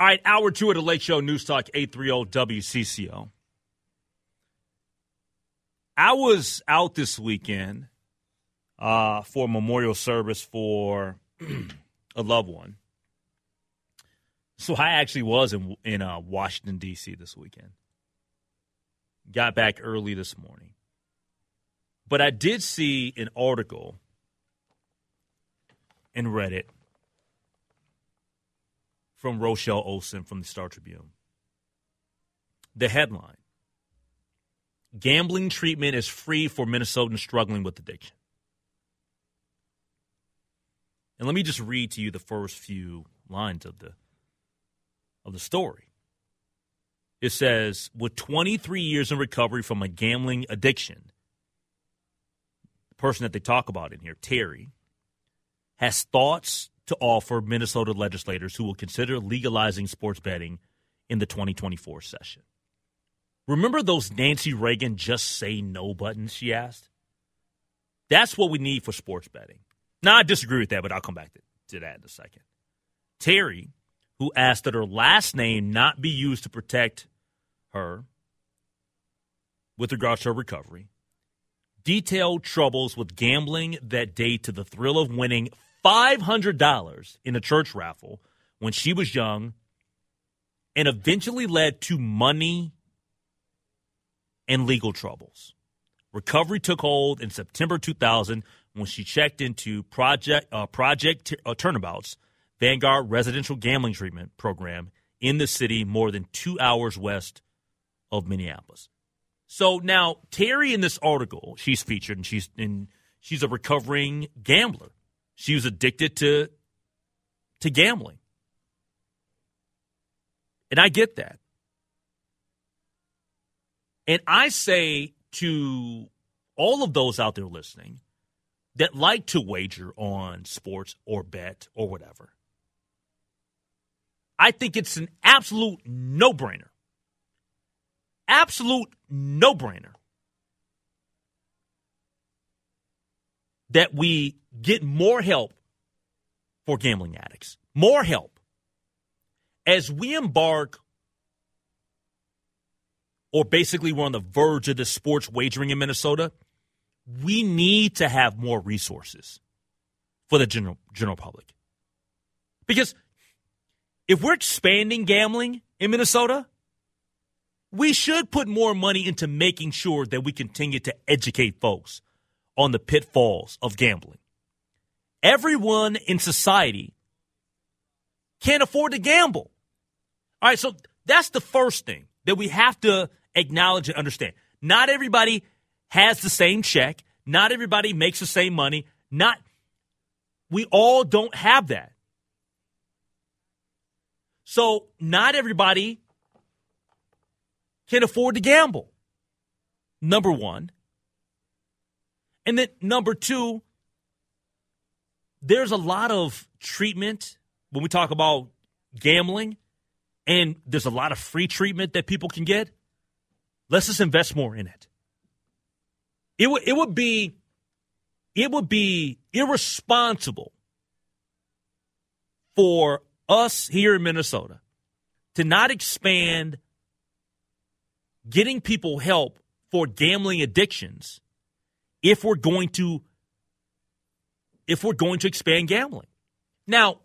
All right, hour two of the Late Show News Talk 830 WCCO. I was out this weekend uh, for a memorial service for a loved one. So I actually was in in uh, Washington D.C. this weekend. Got back early this morning, but I did see an article and read it from Rochelle Olson from the Star Tribune. The headline: Gambling treatment is free for Minnesotans struggling with addiction. And let me just read to you the first few lines of the of the story. It says, with 23 years in recovery from a gambling addiction, the person that they talk about in here, Terry, has thoughts to offer Minnesota legislators who will consider legalizing sports betting in the 2024 session. Remember those Nancy Reagan just say no buttons, she asked? That's what we need for sports betting. Now, I disagree with that, but I'll come back to, to that in a second. Terry who asked that her last name not be used to protect her with regards to her recovery, detailed troubles with gambling that day to the thrill of winning $500 in a church raffle when she was young and eventually led to money and legal troubles. Recovery took hold in September 2000 when she checked into Project uh, Project uh, Turnabouts Vanguard Residential Gambling Treatment Program in the city more than two hours west of Minneapolis. So now Terry in this article, she's featured and she's in she's a recovering gambler. She was addicted to to gambling. And I get that. And I say to all of those out there listening that like to wager on sports or bet or whatever. I think it's an absolute no brainer. Absolute no brainer that we get more help for gambling addicts. More help. As we embark, or basically we're on the verge of the sports wagering in Minnesota, we need to have more resources for the general general public. Because if we're expanding gambling in Minnesota, we should put more money into making sure that we continue to educate folks on the pitfalls of gambling. Everyone in society can't afford to gamble. All right, so that's the first thing that we have to acknowledge and understand. Not everybody has the same check, not everybody makes the same money, not we all don't have that. So not everybody can afford to gamble. Number one. And then number two, there's a lot of treatment when we talk about gambling, and there's a lot of free treatment that people can get. Let's just invest more in it. It would it would be it would be irresponsible for us here in Minnesota to not expand getting people help for gambling addictions if we're going to if we're going to expand gambling. Now,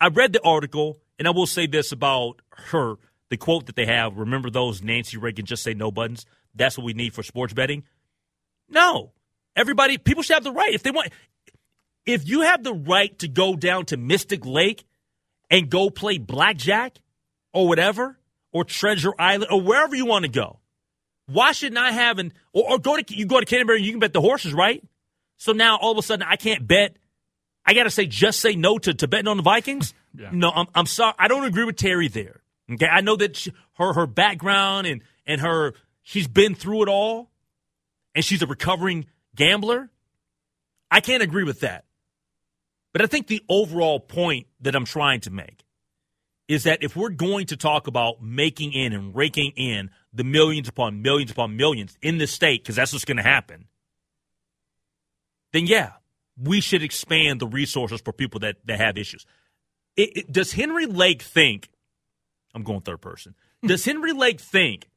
I read the article And I will say this about her the quote that they have remember those Nancy Reagan just say no buttons? That's what we need for sports betting. No. Everybody, people should have the right. If they want, if you have the right to go down to Mystic Lake and go play blackjack or whatever, or Treasure Island or wherever you want to go, why shouldn't I have an, or, or go to, you go to Canterbury, you can bet the horses, right? So now all of a sudden I can't bet. I got to say, just say no to, to betting on the Vikings. Yeah. No, I'm, I'm sorry. I don't agree with Terry there. Okay, I know that she, her her background and and her she's been through it all, and she's a recovering gambler. I can't agree with that. But I think the overall point that I'm trying to make is that if we're going to talk about making in and raking in the millions upon millions upon millions in the state, because that's what's going to happen, then yeah, we should expand the resources for people that, that have issues. It, it, does Henry Lake think I'm going third person. Hmm. Does Henry Lake think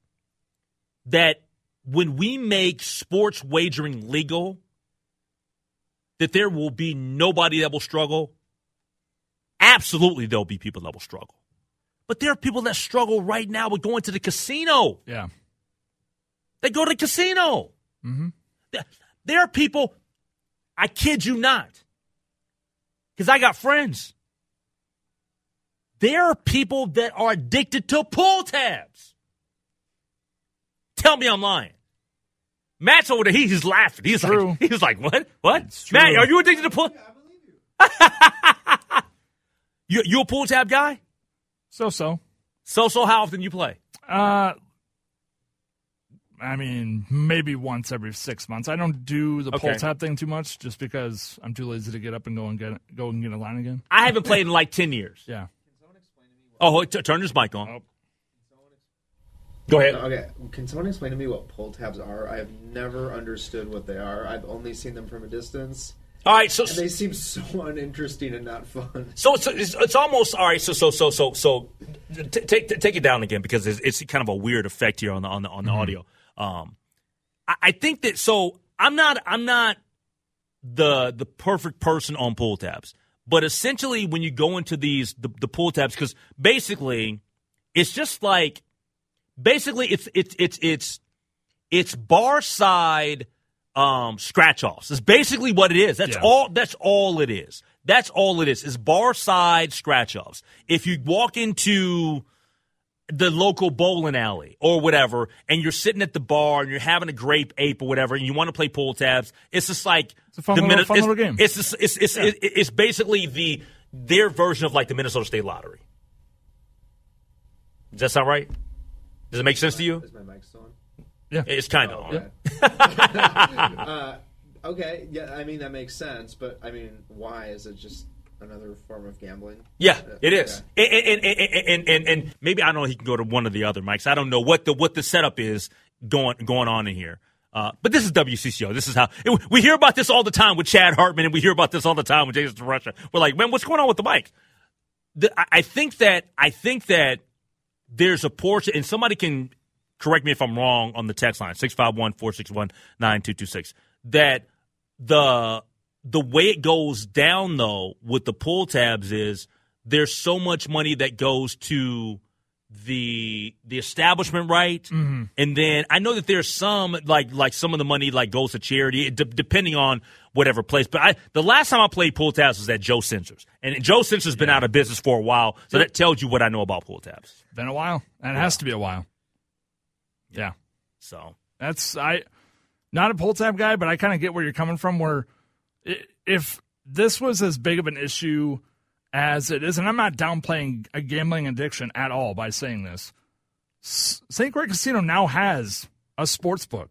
that when we make sports wagering legal, that there will be nobody that will struggle? Absolutely, there'll be people that will struggle. But there are people that struggle right now with going to the casino. Yeah. They go to the casino. Mm-hmm. There are people, I kid you not, because I got friends there are people that are addicted to pull tabs. Tell me I'm lying. Matt's over there. He's laughing. He's true. like, he's like, what? What? Matt, are you addicted to pull? Yeah, I believe you. you you a pull tab guy? So so. So so. How often you play? Uh, I mean, maybe once every six months. I don't do the okay. pull tab thing too much, just because I'm too lazy to get up and go and get go and get a line again. I haven't played in like ten years. Yeah. Oh, t- turn his mic on. Oh. Go ahead. Okay, can someone explain to me what pull tabs are? I have never understood what they are. I've only seen them from a distance. All right, so and they seem so uninteresting and not fun. So it's, it's, it's almost all right. So so so so so t- take t- take it down again because it's, it's, kind of a weird effect here on the on the on the mm-hmm. audio. Um, I, I think that so I'm not I'm not the the perfect person on pull tabs. But essentially, when you go into these the, the pull tabs, because basically, it's just like basically it's it's it's it's it's bar side um, scratch offs. It's basically what it is. That's yeah. all. That's all it is. That's all it is. Is bar side scratch offs. If you walk into the local bowling alley or whatever, and you're sitting at the bar and you're having a grape ape or whatever, and you want to play pull tabs, it's just like it's a fun, the little, fun it's, little game. It's it's it's, it's, yeah. it's basically the their version of like the Minnesota State Lottery. Does that sound right? Does it make sense to you? Is my mic still on? Yeah, it's kind of oh, on. Yeah. uh, okay, yeah, I mean that makes sense, but I mean, why is it just another form of gambling. Yeah, uh, it is. Okay. And, and, and, and, and, maybe I don't know he can go to one of the other mics. I don't know what the what the setup is going going on in here. Uh, but this is WCCO. This is how it, we hear about this all the time with Chad Hartman, and we hear about this all the time with Jason DeRusha. We're like, man, what's going on with the mic? The, I think that I think that there's a portion, and somebody can correct me if I'm wrong on the text line 651 461 9226 that the the way it goes down though with the pull tabs is there's so much money that goes to the the establishment right? Mm-hmm. and then i know that there's some like like some of the money like goes to charity d- depending on whatever place. But i the last time i played pull tabs was at joe Senser's, and joe Senser's has been out of business for a while so that tells you what i know about pull tabs. Been a while. And it yeah. has to be a while yeah so that's i not a pull tab guy but i kind of get where you're coming from where if this was as big of an issue as it is, and I'm not downplaying a gambling addiction at all by saying this, St. Croix Casino now has a sports book.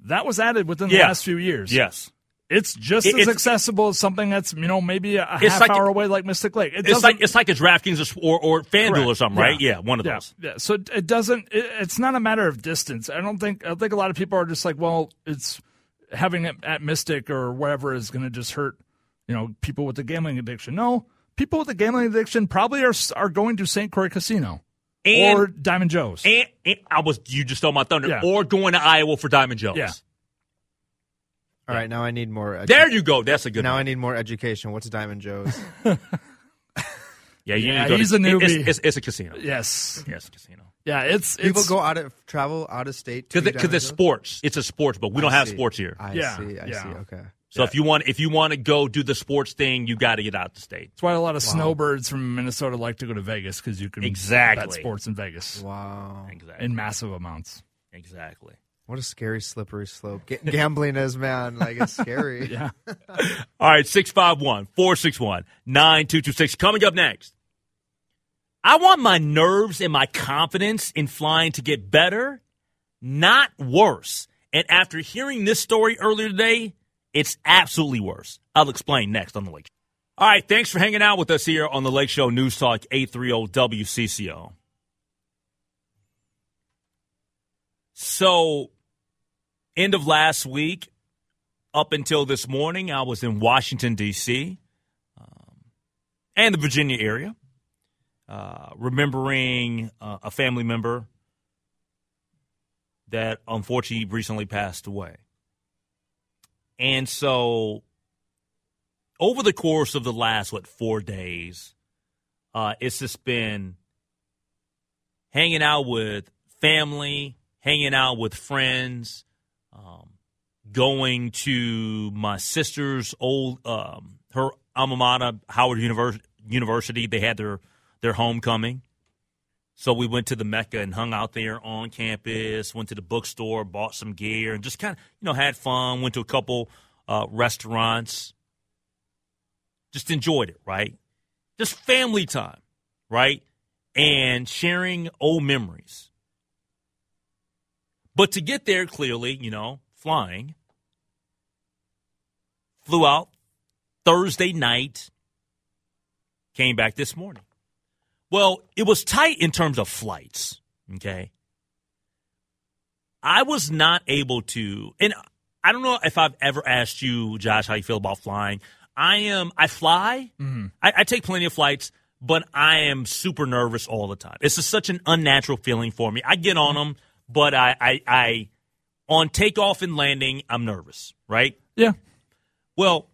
That was added within the yeah. last few years. Yes. It's just it, as it's, accessible as something that's you know maybe a half like hour away like Mystic Lake. It it's like it's like a DraftKings or or FanDuel correct. or something, right? Yeah, yeah one of yeah. those. Yeah. So it doesn't. It, it's not a matter of distance. I don't think. I think a lot of people are just like, well, it's having it at Mystic or wherever is going to just hurt, you know, people with the gambling addiction. No, people with the gambling addiction probably are are going to St. Croix Casino and, or Diamond Joe's. And, and, I was you just stole my thunder. Yeah. Or going to Iowa for Diamond Joe's. Yeah. All right, now I need more. Edu- there you go. That's a good. Now one. I need more education. What's Diamond Joe's? Yeah, you Yeah, need to go he's to, a newbie. It's, it's, it's a casino. Yes. Yes, casino. Yeah, it's People it's go out of travel out of state to Because Diamond it's Joe's? sports. It's a sports book. We don't I have see. sports here. I Yeah, see. I yeah. see. Okay. So if you want if you want to go do the sports thing, you got to get out the state. That's why a lot of snowbirds from Minnesota like to go to Vegas because you can Exactly. bet sports in Vegas Wow. Exactly. in massive amounts. Exactly. What a scary slippery slope. Ga- gambling is, man. Like it's scary. Yeah. All right, 651 461 9226. Coming up next. I want my nerves and my confidence in flying to get better, not worse. And after hearing this story earlier today, it's absolutely worse. I'll explain next on the Lake. All right, thanks for hanging out with us here on the Lake Show News Talk 830 WCCO. So, end of last week, up until this morning, I was in Washington, D.C. Um, and the Virginia area, uh, remembering uh, a family member that unfortunately recently passed away. And so, over the course of the last, what, four days, uh, it's just been hanging out with family, hanging out with friends, um, going to my sister's old um, her alma mater, Howard Univers- University. They had their their homecoming, so we went to the Mecca and hung out there on campus. Went to the bookstore, bought some gear, and just kind of you know had fun. Went to a couple uh, restaurants. Just enjoyed it, right? Just family time, right? And sharing old memories. But to get there, clearly, you know, flying, flew out Thursday night, came back this morning. Well, it was tight in terms of flights, okay? I was not able to, and I don't know if I've ever asked you, Josh, how you feel about flying. I am, I fly, mm-hmm. I, I take plenty of flights, but I am super nervous all the time. It's just such an unnatural feeling for me. I get on mm-hmm. them, but I, I, I on takeoff and landing, I'm nervous, right? Yeah. Well,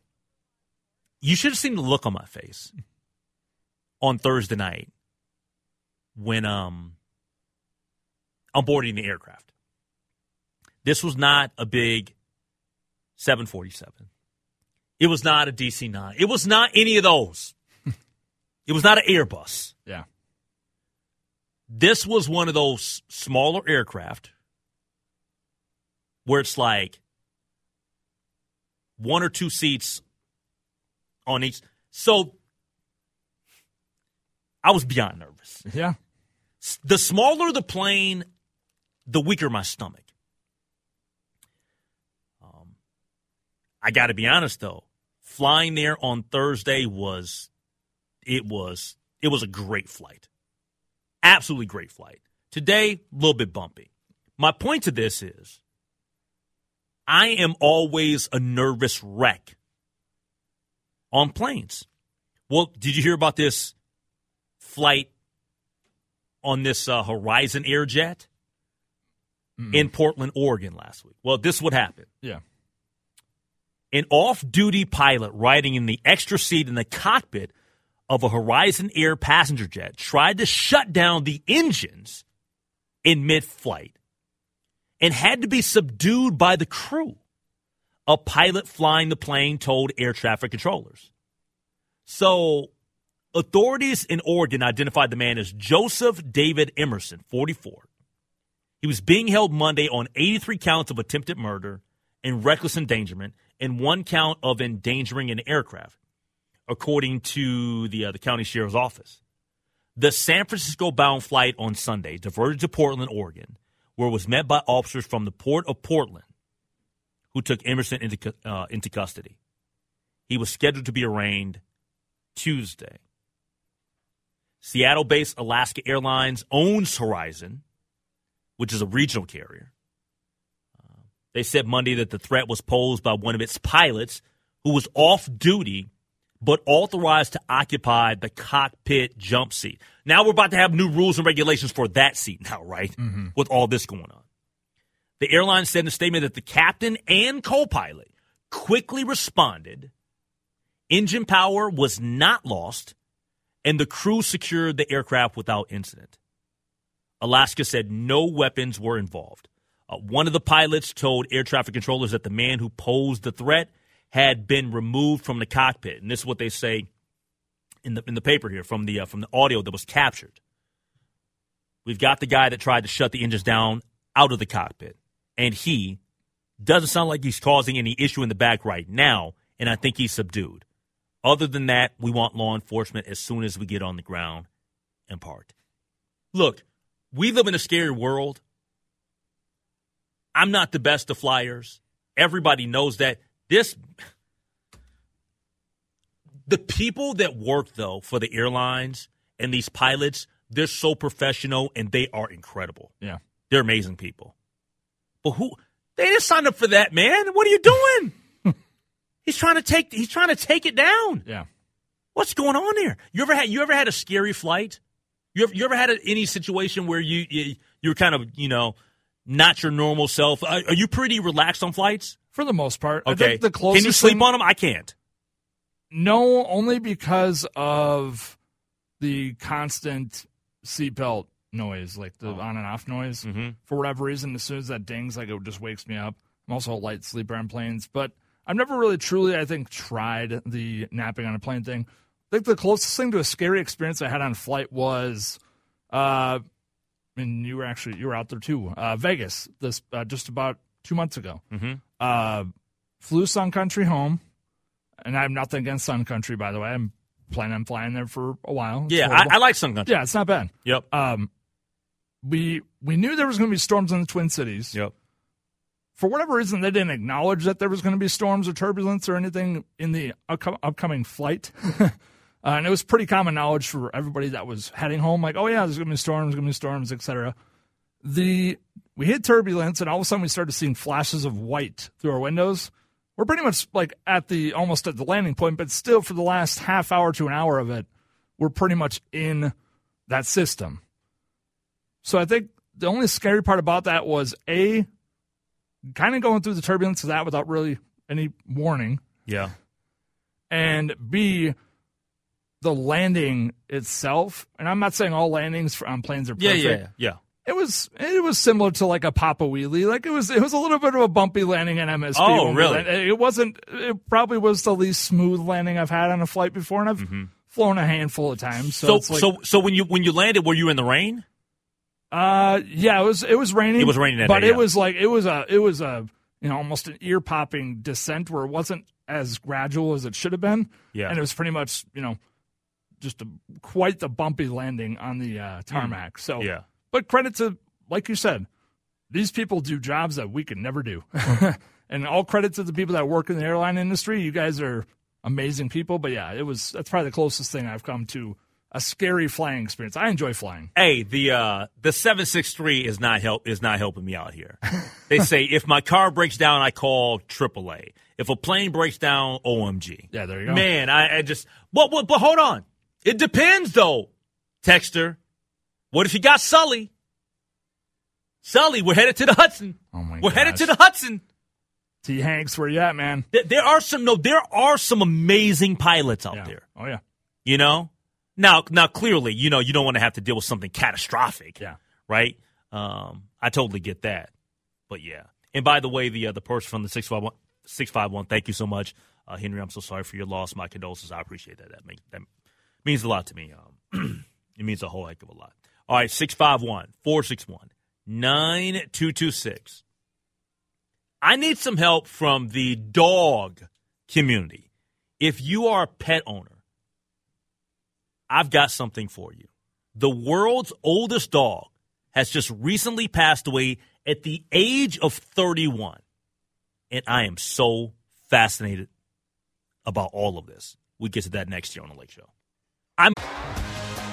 you should have seen the look on my face on Thursday night when um I'm boarding the aircraft. This was not a big 747. It was not a DC 9. It was not any of those. it was not an Airbus. Yeah. This was one of those smaller aircraft where it's like one or two seats on each. So I was beyond nervous. Yeah. The smaller the plane, the weaker my stomach. Um, I got to be honest though, flying there on Thursday was, it was, it was a great flight, absolutely great flight. Today, a little bit bumpy. My point to this is, I am always a nervous wreck on planes. Well, did you hear about this flight on this uh, Horizon Air jet in Portland, Oregon last week? Well, this would happen. Yeah. An off duty pilot riding in the extra seat in the cockpit of a Horizon Air passenger jet tried to shut down the engines in mid flight and had to be subdued by the crew. A pilot flying the plane told air traffic controllers. So, authorities in Oregon identified the man as Joseph David Emerson, 44. He was being held Monday on 83 counts of attempted murder and reckless endangerment and one count of endangering an aircraft, according to the, uh, the county sheriff's office. The San Francisco bound flight on Sunday diverted to Portland, Oregon, where it was met by officers from the port of Portland who took Emerson into, uh, into custody. He was scheduled to be arraigned Tuesday. Seattle based Alaska Airlines owns Horizon, which is a regional carrier. Uh, they said Monday that the threat was posed by one of its pilots who was off duty but authorized to occupy the cockpit jump seat. Now we're about to have new rules and regulations for that seat now, right? With all this going on. The airline said in a statement that the captain and co pilot quickly responded. Engine power was not lost, and the crew secured the aircraft without incident. Alaska said no weapons were involved. Uh, one of the pilots told air traffic controllers that the man who posed the threat had been removed from the cockpit, and this is what they say in the in the paper here from the uh, from the audio that was captured. We've got the guy that tried to shut the engines down out of the cockpit, and he doesn't sound like he's causing any issue in the back right now, and I think he's subdued. Other than that, we want law enforcement as soon as we get on the ground and parked. Look, we live in a scary world. I'm not the best of flyers. Everybody knows that. This the people that work though for the airlines and these pilots, they're so professional and they are incredible. Yeah. They're amazing people. But who they didn't sign up for that, man. What are you doing? he's trying to take he's trying to take it down. Yeah. What's going on there? You ever had you ever had a scary flight? You ever, you ever had a, any situation where you, you you're kind of you know not your normal self? Are, are you pretty relaxed on flights? For the most part. Okay. the closest Can you sleep thing- on them? I can't. No, only because of the constant seatbelt noise, like the on and off noise. Mhm. For whatever reason, as soon as that dings, like it just wakes me up. I'm also a light sleeper on planes, but I've never really truly, I think, tried the napping on a plane thing. I think the closest thing to a scary experience I had on flight was, uh, and you were actually you were out there too, uh, Vegas. This uh, just about two months ago. Mm-hmm. Uh, flew Sun Country home, and I have nothing against Sun Country, by the way. I'm planning on flying there for a while. It's Yeah. I, I like Sun Country. Yeah, it's not bad. Yep. Um, we we knew there was going to be storms in the Twin Cities. Yep. For whatever reason, they didn't acknowledge that there was going to be storms or turbulence or anything in the upco- upcoming flight. uh, and it was pretty common knowledge for everybody that was heading home, like, oh yeah, there's going to be storms, going to be storms, etc. The we hit turbulence, and all of a sudden we started seeing flashes of white through our windows. We're pretty much like at the almost at the landing point, but still for the last half hour to an hour of it, we're pretty much in that system. So I think the only scary part about that was a kind of going through the turbulence of that without really any warning, Yeah. and b the landing itself. And I'm not saying all landings on planes are perfect. Yeah, yeah, yeah. It was it was similar to like a Papa Wheelie. Like it was it was a little bit of a bumpy landing at MSP. Oh, we really? It wasn't. It probably was the least smooth landing I've had on a flight before, and I've flown a handful of times. So So, like, so, so when you when you landed, were you in the rain? Uh, yeah, it was it was raining. It was raining that but day, it yeah. was like it was a it was a you know almost an ear popping descent where it wasn't as gradual as it should have been. Yeah. and it was pretty much you know just a, quite the bumpy landing on the uh, tarmac. So Hmm. Yeah. But credit to like you said, these people do jobs that we could never do, and all credit to the people that work in the airline industry. You guys are amazing people. But yeah, it was that's probably the closest thing I've come to a scary flying experience. I enjoy flying. Hey, the uh, the seven six three is not help is not helping me out here. they say if my car breaks down, I call AAA. If a plane breaks down, OMG. Yeah, there you go. Man, I, I just but, but but hold on. It depends though, Texter. What if you got Sully? Sully, we're headed to the Hudson. Oh my We're headed to the Hudson. T. Hanks, where you at, man? There, there are some no, there are some amazing pilots out Yeah. there. Oh yeah. You know, now now clearly, you know, you don't want to have to deal with something catastrophic. Yeah. right? Um, I totally get that. But yeah. And by the way, the uh, the person from the 651, 651 thank you so much. Uh, Henry, I'm so sorry for your loss. My condolences. I appreciate that. That, make, that means a lot to me. Um, it means a whole heck of a lot. All right, 651 461 9226. I need some help from the dog community. If you are a pet owner, I've got something for you. The world's oldest dog has just recently passed away at the age of 31. And I am so fascinated about all of this. We get to that next year on the Lake Show. I'm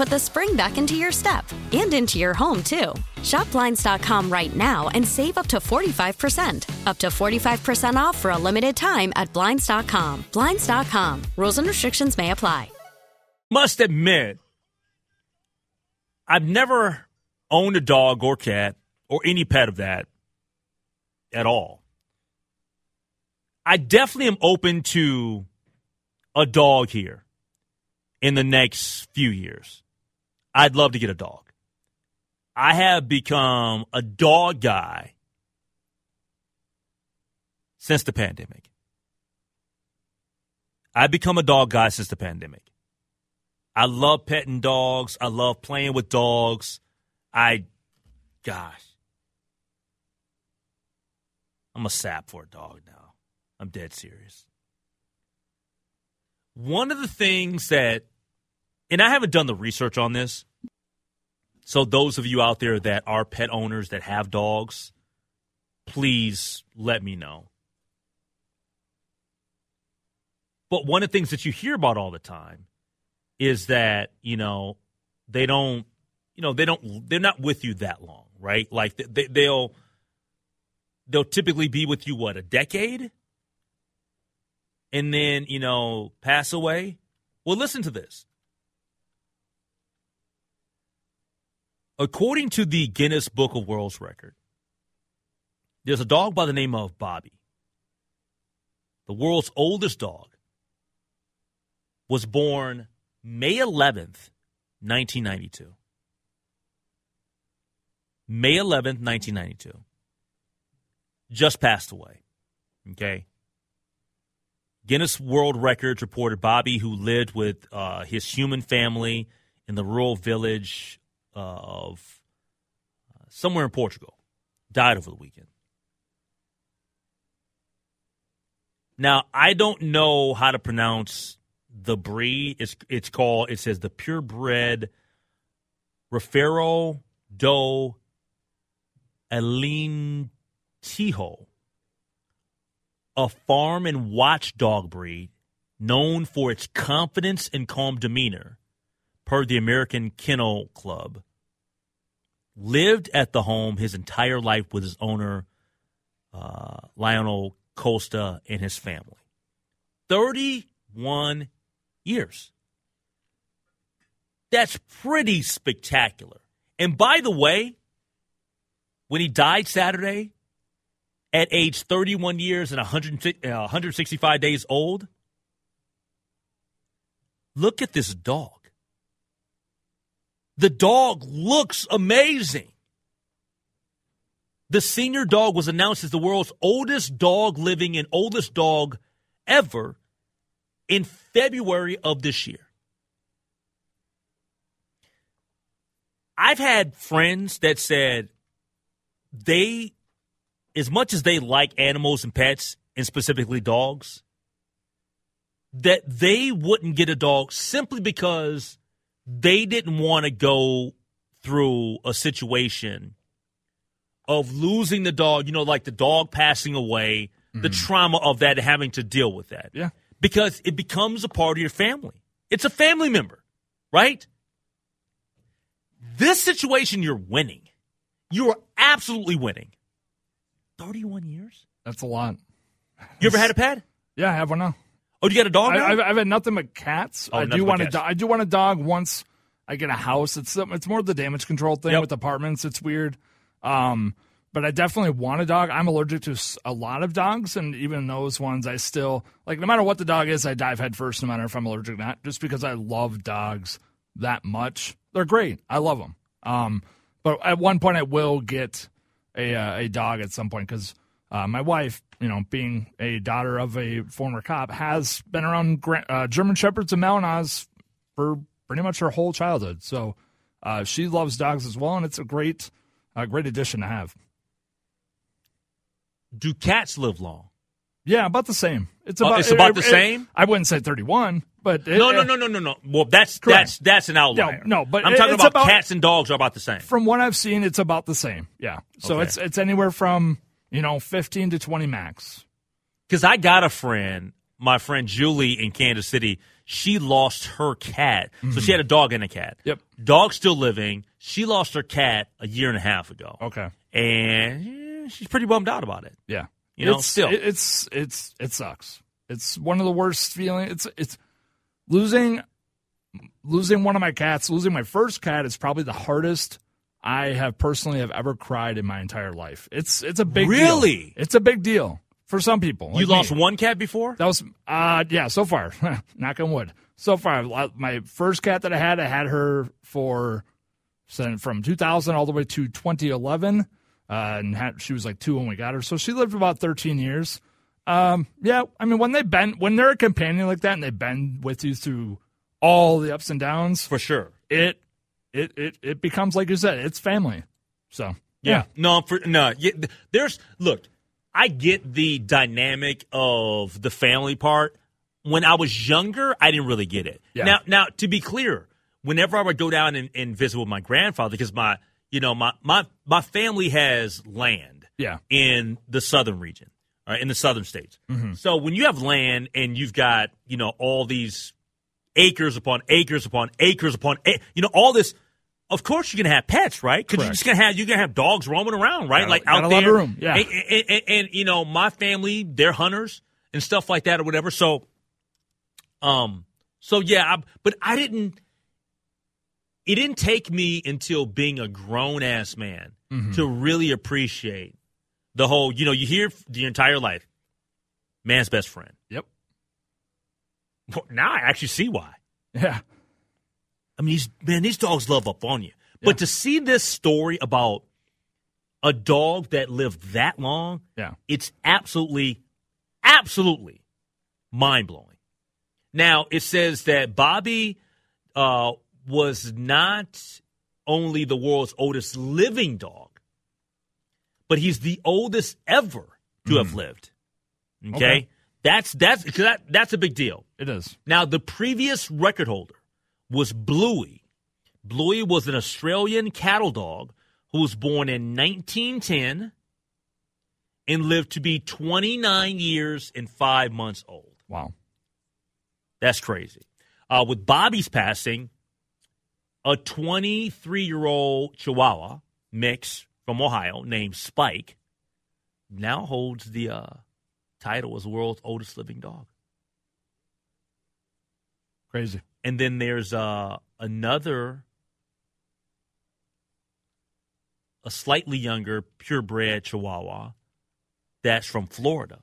put the spring back into your step and into your home, too. Shop Blinds.com right now and save up to 45%. Up to 45% off for a limited time at Blinds.com. Blinds.com. Rules and restrictions may apply. Must admit, I've never owned a dog or cat or any pet of that at all. I definitely am open to a dog here in the next few years. I'd love to get a dog. I have become a dog guy since the pandemic. I've become a dog guy since the pandemic. I love petting dogs. I love playing with dogs. I, gosh, I'm a sap for a dog now. I'm dead serious. One of the things that, and I haven't done the research on this, so those of you out there that are pet owners that have dogs, please let me know. But one of the things that you hear about all the time is that, you know, they don't, you know, they don't, they're not with you that long, right? Like they, they'll, they'll typically be with you, what, a decade? And then, you know, pass away? Well, listen to this. According to the Guinness Book of World's Record, there's a dog by the name of Bobby. The world's oldest dog was born May 11th, 1992. May 11th, 1992. Just passed away. Okay. Guinness World Records reported Bobby, who lived with uh, his human family in the rural village of uh, somewhere in Portugal, died over the weekend. Now, I don't know how to pronounce the breed. It's it's called. It says the purebred Rafeiro do Alentejo, a farm and watchdog breed known for its confidence and calm demeanor, per the American Kennel Club. Lived at the home his entire life with his owner, uh, Leonel Costa, and his family. 31 years. That's pretty spectacular. And by the way, when he died Saturday at age 31 years and 100, uh, 165 days old, look at this dog. The dog looks amazing. The senior dog was announced as the world's oldest dog living and oldest dog ever in February of this year. I've had friends that said they, as much as they like animals and pets, and specifically dogs, that they wouldn't get a dog simply because they didn't want to go through a situation of losing the dog, you know, like the dog passing away, mm-hmm. the trauma of that, having to deal with that. Yeah because it becomes a part of your family. It's a family member, right? This situation, you're winning. You are absolutely winning. 31 years? That's a lot. You ever had a pet? Yeah, I have one now. Oh, do you got a dog? I, I've had nothing but cats. Oh, I do want a do- I do want a dog once I get a house. It's it's more the damage control thing Yep. with apartments. It's weird. Um, but I definitely want a dog. I'm allergic to a lot of dogs, and even those ones, I still like. No matter what the dog is, I dive head first, no matter if I'm allergic or not. Just because I love dogs that much, they're great. I love them. Um, but at one point, I will get a uh, a dog at some point because uh, my wife, you know, being a daughter of a former cop, has been around uh, German Shepherds and Malinois for pretty much her whole childhood. So uh, she loves dogs as well, and it's a great, uh, great addition to have. Do cats live long? Yeah, about the same. It's Oh, about it's about the same? I wouldn't say thirty-one, but it- No, no, no, no, no, no. Well, that's Correct. that's that's an outlier. No, no, but I'm it- talking about, about- cats and dogs are about the same. From what I've seen, it's about the same. Yeah. So Okay. it's it's anywhere from you know fifteen to twenty max. Because I got a friend, my friend Julie in Kansas City. She lost her cat, so she had a dog and a cat. Mm-hmm. Yep. Dog still living. She lost her cat a year and a half ago, Okay. and she's pretty bummed out about it. Yeah. You know, it's, still. it- it's it's it sucks. It's one of the worst feelings. It's it's losing losing one of my cats. Losing my first cat is probably the hardest I have personally have ever cried in my entire life. It's it's a big deal. Really? It's a big deal for some people. you lost me. one cat before? That was uh yeah, so far. Knock on wood. So far, my first cat that I had, I had her for from 2000 all the way to 2011, uh, and had, she was like two when we got her. So she lived about 13 years. Um, yeah, I mean when they bend, when they're a companion like that, and they bend with you through all the ups and downs, For sure. it it it it becomes like you said, it's family. So Yeah. No, for no. Yeah, there's look. I get the dynamic of the family part. When I was younger, I didn't really get it. Yeah. Now, now to be clear, whenever I would go down and, and visit with my grandfather, because my, you know, my my my family has land yeah, in the southern region, right, in the southern states. Mm-hmm. So when you have land and you've got, you know, all these acres upon acres upon acres upon, you know, all this. Of course, you're gonna have pets, right? Because you're just gonna have you're gonna have dogs roaming around, right? Gotta- like out there. room, yeah. And, and- and- and, you know, my family, they're hunters and stuff like that or whatever. So, um, so yeah, I, but I didn't. It didn't take me until being a grown ass man Mm-hmm. to really appreciate the whole. You know, you hear the entire life, man's best friend. yep, Now I actually see why. yeah, I mean, these man, these dogs love up on you. But to see this story about a dog that lived that long, yeah. it's absolutely, absolutely mind blowing. Now it says that Bobby uh, was not only the world's oldest living dog, but he's the oldest ever to have lived. Okay, Okay. That's that's that, that's a big deal. It is. Now, the previous record holder was Bluey. Bluey was an Australian cattle dog who was born in 1910 and lived to be 29 years and five months old. Wow. That's crazy. Uh, with Bobby's passing, a 23 year old Chihuahua mix from Ohio named Spike now holds the uh, title as the world's oldest living dog. Crazy. And then there's uh, another, a slightly younger purebred Chihuahua that's from Florida.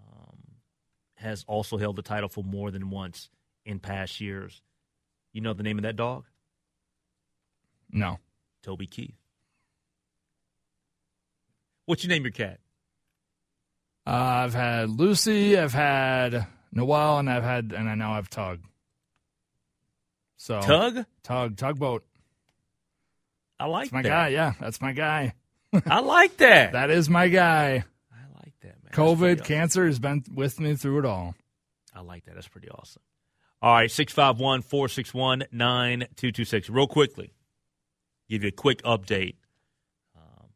Um, has also held the title for more than once in past years. You know the name of that dog? No. Toby Keith. What you name your cat? Uh, I've had Lucy, I've had Noel, and I've had, and I now have Tug. So Tug? Tug, tugboat. I like that. That's my that. guy. Yeah, that's my guy. I like that. That is my guy. I like that, man. COVID, cancer has been with me through it all. I like that. That's pretty awesome. All right, 651 461 9226. Real quickly, give you a quick update. Um,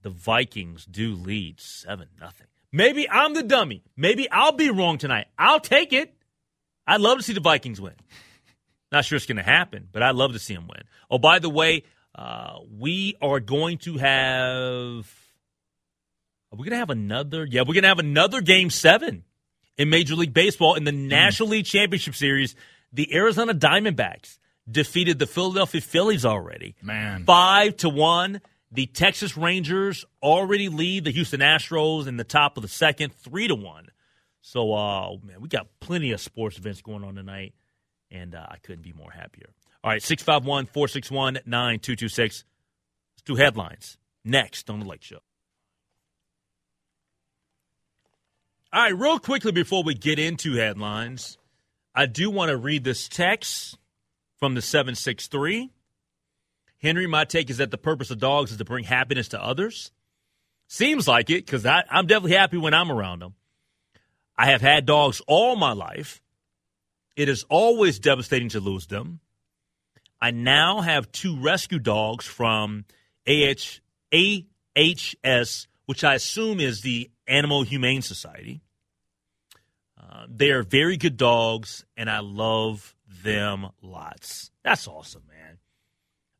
the Vikings do lead 7 nothing. Maybe I'm the dummy. Maybe I'll be wrong tonight. I'll take it. I'd love to see the Vikings win. Not sure it's going to happen, but I'd love to see them win. Oh, by the way, uh, we are going to have. Are we going to have another? Yeah, we're going to have another game seven in Major League Baseball in the mm. National League Championship Series. The Arizona Diamondbacks defeated the Philadelphia Phillies already. Man. Five to one. The Texas Rangers already lead the Houston Astros in the top of the second, three to one. So, uh, man, we got plenty of sports events going on tonight, and uh, I couldn't be more happier. All right, 651 461 9226. Let's do headlines next on The Lake Show. All right, real quickly before we get into headlines, I do want to read this text from the 763. Henry, my take is that the purpose of dogs is to bring happiness to others. Seems like it because I'm definitely happy when I'm around them. I have had dogs all my life. It is always devastating to lose them. I now have two rescue dogs from AH, AHS, which I assume is the Animal Humane Society. Uh, they are very good dogs, and I love them lots. That's awesome, man.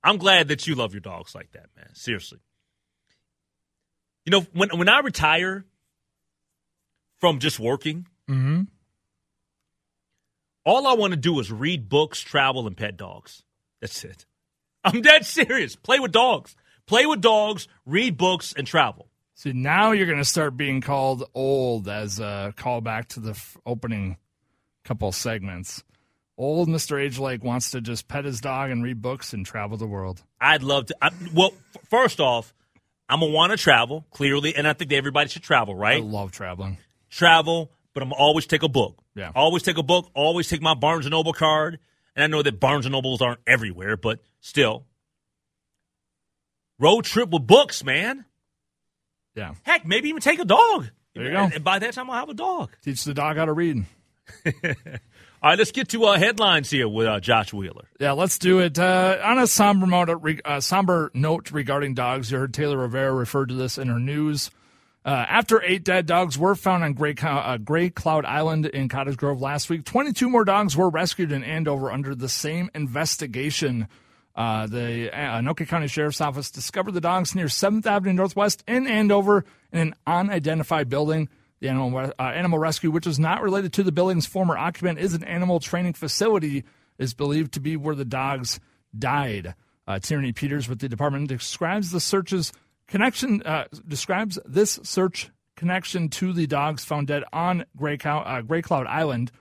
I'm glad that you love your dogs like that, man. Seriously. You know, when when I retire from just working, mm-hmm. all I want to do is read books, travel, and pet dogs. That's it. I'm dead serious. Play with dogs. Play with dogs, read books, and travel. See, now you're going to start being called old as a callback to the f- opening couple segments. Old Mr. H. Lake wants to just pet his dog and read books and travel the world. I'd love to. I, well, f- first off, I'm gonna want to travel clearly, and I think that everybody should travel, right? I love traveling. Travel, but I'm always take a book. Yeah, always take a book. Always take my Barnes and Noble card. And I know that Barnes and Nobles aren't everywhere, but still, road trip with books, man. Yeah. Heck, maybe even take a dog. There you go. And by that time, I'll have a dog. Teach the dog how to read. All right, let's get to uh, headlines here with uh, Josh Wheeler. Yeah, let's do it. Uh, on a somber note, uh, somber note regarding dogs, you heard Taylor Rivera referred to this in her news. Uh, after eight dead dogs were found on Gray, uh, Gray, Cloud Island in Cottage Grove last week, 22 more dogs were rescued in Andover under the same investigation. Uh, the uh, Anoka County Sheriff's Office discovered the dogs near 7th Avenue Northwest in Andover in an unidentified building. The animal, uh, animal rescue, which is not related to the building's former occupant, is an animal training facility, is believed to be where the dogs died. Uh, Tierney Peters with the department describes the search's connection uh, describes this search connection to the dogs found dead on Gray, Cow- uh, Gray Cloud Island.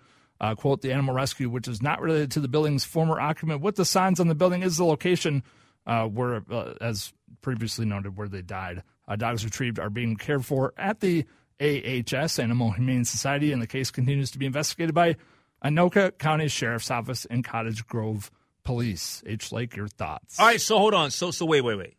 Uh, quote, the animal rescue, which is not related to the building's former occupant. With the signs on the building is the location uh, where, as previously noted, where they died. Dogs retrieved are being cared for at the AHS, Animal Humane Society, and the case continues to be investigated by Anoka County Sheriff's Office and Cottage Grove Police. H. Lake, your thoughts? All right, so hold on. So, so wait, wait, wait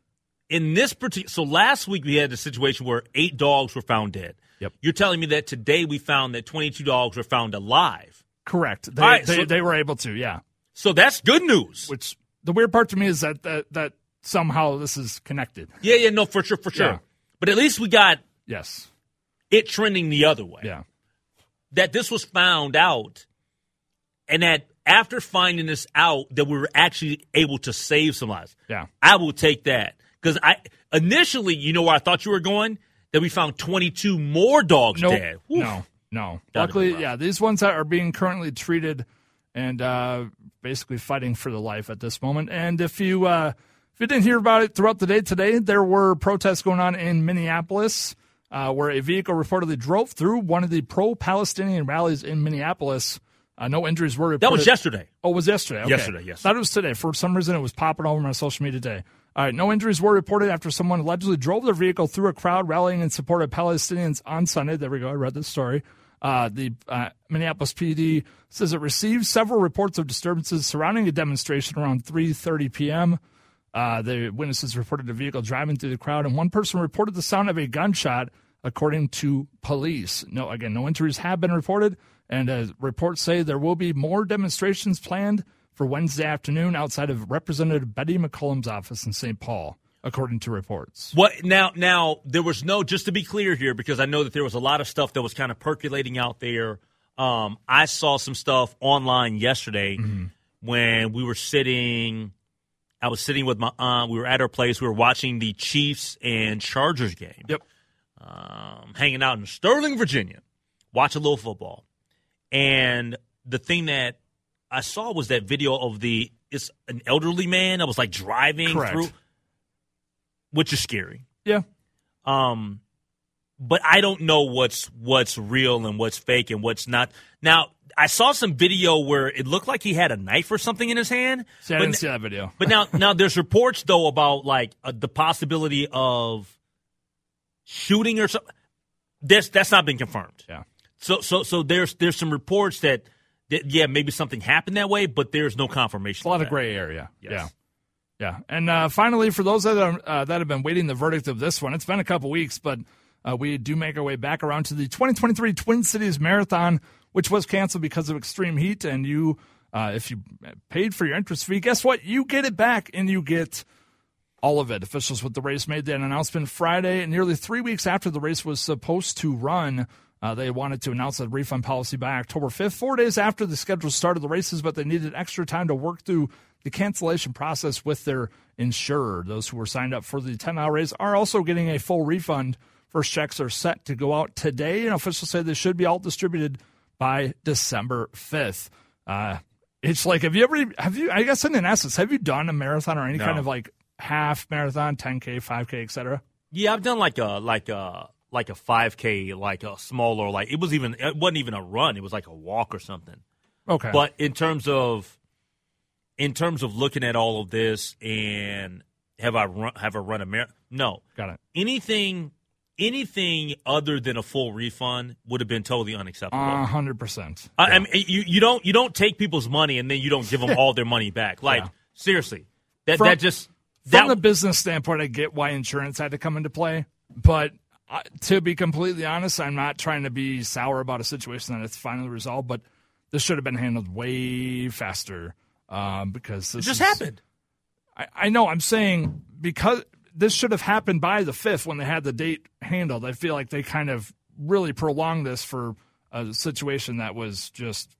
in this particular, so last week we had a situation where eight dogs were found dead. Yep. You're telling me that today we found that 22 dogs were found alive. Correct. They, right, they, so, they, were able to, yeah. So that's good news. Which the weird part to me is that that, that somehow this is connected. Yeah, yeah, no, for sure, for sure. Yeah. But at least we got yes it trending the other way. Yeah. That this was found out, and that after finding this out, that we were actually able to save some lives. Yeah. I will take that. Because I initially, you know where I thought you were going? That we found 22 more dogs nope. dead. Oof. No, no. Luckily, yeah, these ones that are being currently treated and uh, basically fighting for the life at this moment. And if you uh, if you didn't hear about it throughout the day today, there were protests going on in Minneapolis. Uh, where a vehicle reportedly drove through one of the pro-Palestinian rallies in Minneapolis. Uh, no injuries were reported. That was yesterday. Oh, it was yesterday. Okay. Yesterday, yes. Thought it was today. For some reason, it was popping over my social media today. All right, no injuries were reported after someone allegedly drove their vehicle through a crowd rallying in support of Palestinians on Sunday. There we go. I read this story. Uh, the uh, Minneapolis PD says it received several reports of disturbances surrounding a demonstration around 3:30 p.m. Uh, the witnesses reported a vehicle driving through the crowd, and one person reported the sound of a gunshot, according to police. No, again, no injuries have been reported, and uh, reports say there will be more demonstrations planned for Wednesday afternoon outside of Representative Betty McCollum's office in St. Paul. according to reports. What now? Now there was no. Just to be clear here, because I know that there was a lot of stuff that was kind of percolating out there. Um, I saw some stuff online yesterday Mm-hmm. when we were sitting. I was sitting with my aunt. We were at her place. We were watching the Chiefs and Chargers game. Yep. Um, hanging out in Sterling, Virginia, watch a little football, and the thing that I saw was that video of the it's an elderly man that was like driving Correct. through, which is scary. Yeah. Um, but I don't know what's what's real and what's fake and what's not. Now I saw some video where it looked like he had a knife or something in his hand. See, I but, didn't see that video. but now now there's reports though about like uh, the possibility of shooting or something. That's that's not been confirmed. Yeah. So so so there's there's some reports that, that yeah maybe something happened that way, but there's no confirmation. It's a lot of that. gray area. Yes. Yeah. Yeah. And uh, finally, for those that, are, uh, that have been waiting the verdict of this one, it's been a couple weeks, but uh, we do make our way back around to the 2023 Twin Cities Marathon, which was canceled because of extreme heat. And you, uh, if you paid for your entrance fee, guess what? You get it back and you get all of it. Officials with the race made that announcement Friday, nearly three weeks after the race was supposed to run. Uh, they wanted to announce a refund policy by October 5th, four days after the scheduled start of the races, but they needed extra time to work through the cancellation process with their insurer. Those who were signed up for the 10 mile race are also getting a full refund. First checks are set to go out today, and officials say they should be all distributed by December 5th. Uh, it's like, have you ever, have you, I guess in essence, have you done a marathon or any No. kind of like half marathon, 10K, 5K, et cetera? Yeah, I've done like a like a like a 5K, like a smaller, like it was even it wasn't even a run. It was like a walk or something. Okay. But in terms of in terms of looking at all of this and have I run have I run a marathon? No. Got it. Anything anything other than a full refund would have been totally unacceptable. A hundred percent. I, I mean, you you don't you don't take people's money and then you don't give them all their money back. Like Yeah. seriously, that From- that just From that the business standpoint, I get why insurance had to come into play, but uh, to be completely honest, I'm not trying to be sour about a situation that it's finally resolved. But this should have been handled way faster um, because it this just is- happened. I, I know. I'm saying because this should have happened by the fifth when they had the date handled. I feel like they kind of really prolonged this for a situation that was just.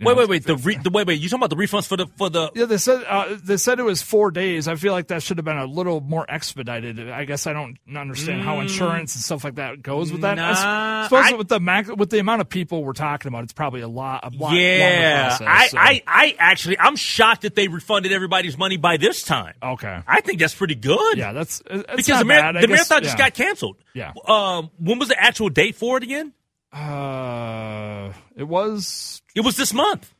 You Wait, wait, wait. The, re, the wait, wait. You talking about the refunds for the for the? Yeah, they said uh, they said it was four days. I feel like that should have been a little more expedited. I guess I don't understand how insurance and stuff like that goes with that. Nah, suppose I- with the max, with the amount of people we're talking about, it's probably a lot. A lot yeah, process, I, so- I, I actually, I'm shocked that they refunded everybody's money by this time. okay. I think that's pretty good. Yeah, that's it's because not the, mar- bad. The guess, marathon just yeah. got canceled. Yeah. Um, when was the actual date for it again? Uh, it was. It was this month.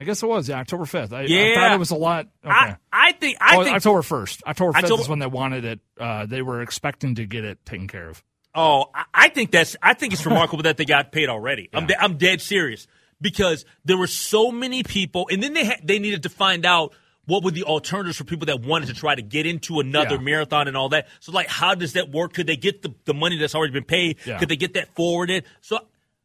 I guess it was. Yeah, October fifth. I, I Yeah. thought it was a lot. Okay. I, I think, I oh, think. October first. October fifth is when they wanted it. Uh, they were expecting to get it taken care of. Oh, I- I think that's. I think it's remarkable that they got paid already. I'm, I'm dead serious because there were so many people, and then they ha- they needed to find out what were the alternatives for people that wanted to try to get into another Yeah. marathon and all that. So, like, how does that work? Could they get the, the money that's already been paid? Yeah. Could they get that forwarded? So,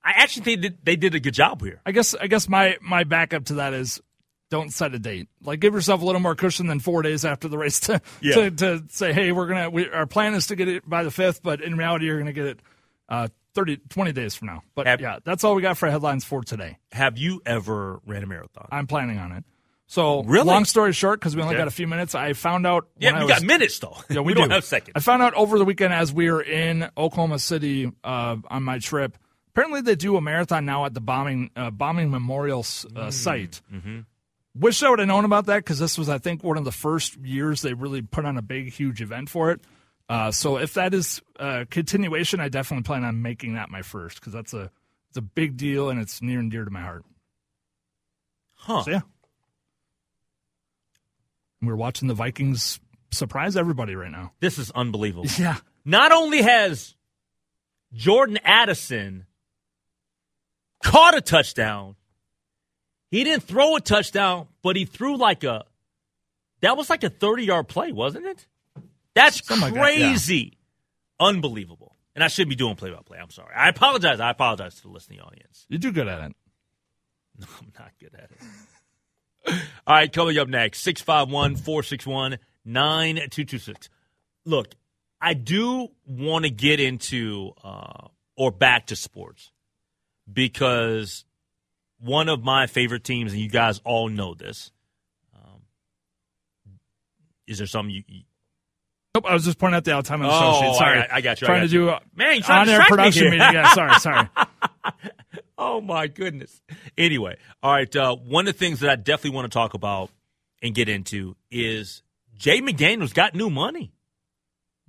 I actually think that they did a good job here. I guess I guess my my backup to that is don't set a date. Like give yourself a little more cushion than four days after the race to Yeah. to, to say, hey, we're gonna we, our plan is to get it by the fifth, but in reality, you're gonna get it uh, 30, 20 days from now. But Have- yeah, that's all we got for headlines for today. Have you ever ran a marathon? I'm planning on it. So Really? long story short, because we only Okay. got a few minutes, I found out. yeah, we was, got minutes though. Yeah, we, don't do. have seconds. I found out over the weekend as we were in Oklahoma City uh, on my trip. Apparently, they do a marathon now at the bombing uh, bombing memorial uh, site. Wish I would have known about that because this was, I think, one of the first years they really put on a big, huge event for it. Uh, so if that is a continuation, I definitely plan on making that my first because that's a it's a big deal and it's near and dear to my heart. huh? So yeah, we're watching the Vikings surprise everybody right now. This is unbelievable. Yeah. Not only has Jordan Addison caught a touchdown, he didn't throw a touchdown, but he threw like a that was like a 30 yard play, wasn't it? That's Something like that, yeah. crazy. Unbelievable. And I shouldn't be doing play by play. I'm sorry. I apologize. I apologize to the listening audience. You do good at it. No, I'm not good at it. All right, coming up next 651 461 9226. Look, I do want to get into uh, or back to sports because one of my favorite teams, and you guys all know this. Um, is there something you, you Nope, I was just pointing out the out time on the Oh, show sheet. Sorry, I- I got you, I Trying got to you. do uh, Man, trying distract me production meeting. Yeah, sorry, sorry. Oh my goodness. Anyway, all right. Uh, one of the things that I definitely want to talk about and get into is Jay McDaniels got new money.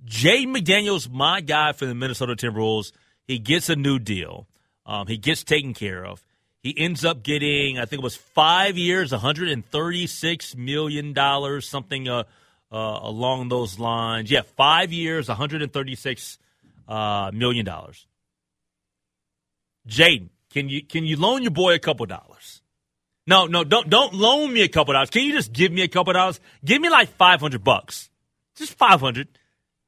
Jay McDaniels, my guy for the Minnesota Timberwolves, he gets a new deal. Um, he gets taken care of. He ends up getting, I think it was five years, 136 million dollars, something uh, uh, along those lines. Yeah, five years, 136 uh, million. Jaden, can you can you loan your boy a couple dollars? No, no, don't don't loan me a couple dollars. Can you just give me a couple dollars? Give me like five hundred bucks, just five hundred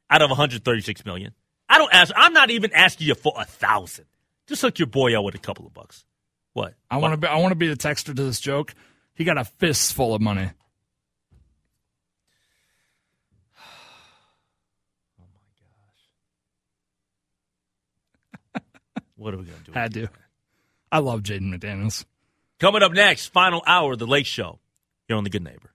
out of one hundred thirty six million. I don't ask. I'm not even asking you for a thousand. Just hook your boy out with a couple of bucks. What? I want to be. I want to be the texter to this joke. He got a fistful of money. oh my gosh! What are we gonna do? Had to. I love Jaden McDaniels. Coming up next, final hour of the Lake Show. You're on the Good Neighbor.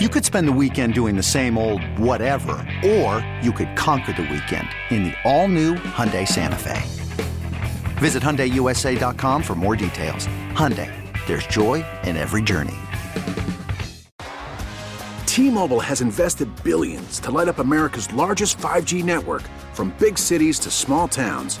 You could spend the weekend doing the same old whatever, or you could conquer the weekend in the all-new Hyundai Santa Fe. Visit HyundaiUSA.com for more details. Hyundai, there's joy in every journey. T-Mobile has invested billions to light up America's largest 5G network from big cities to small towns,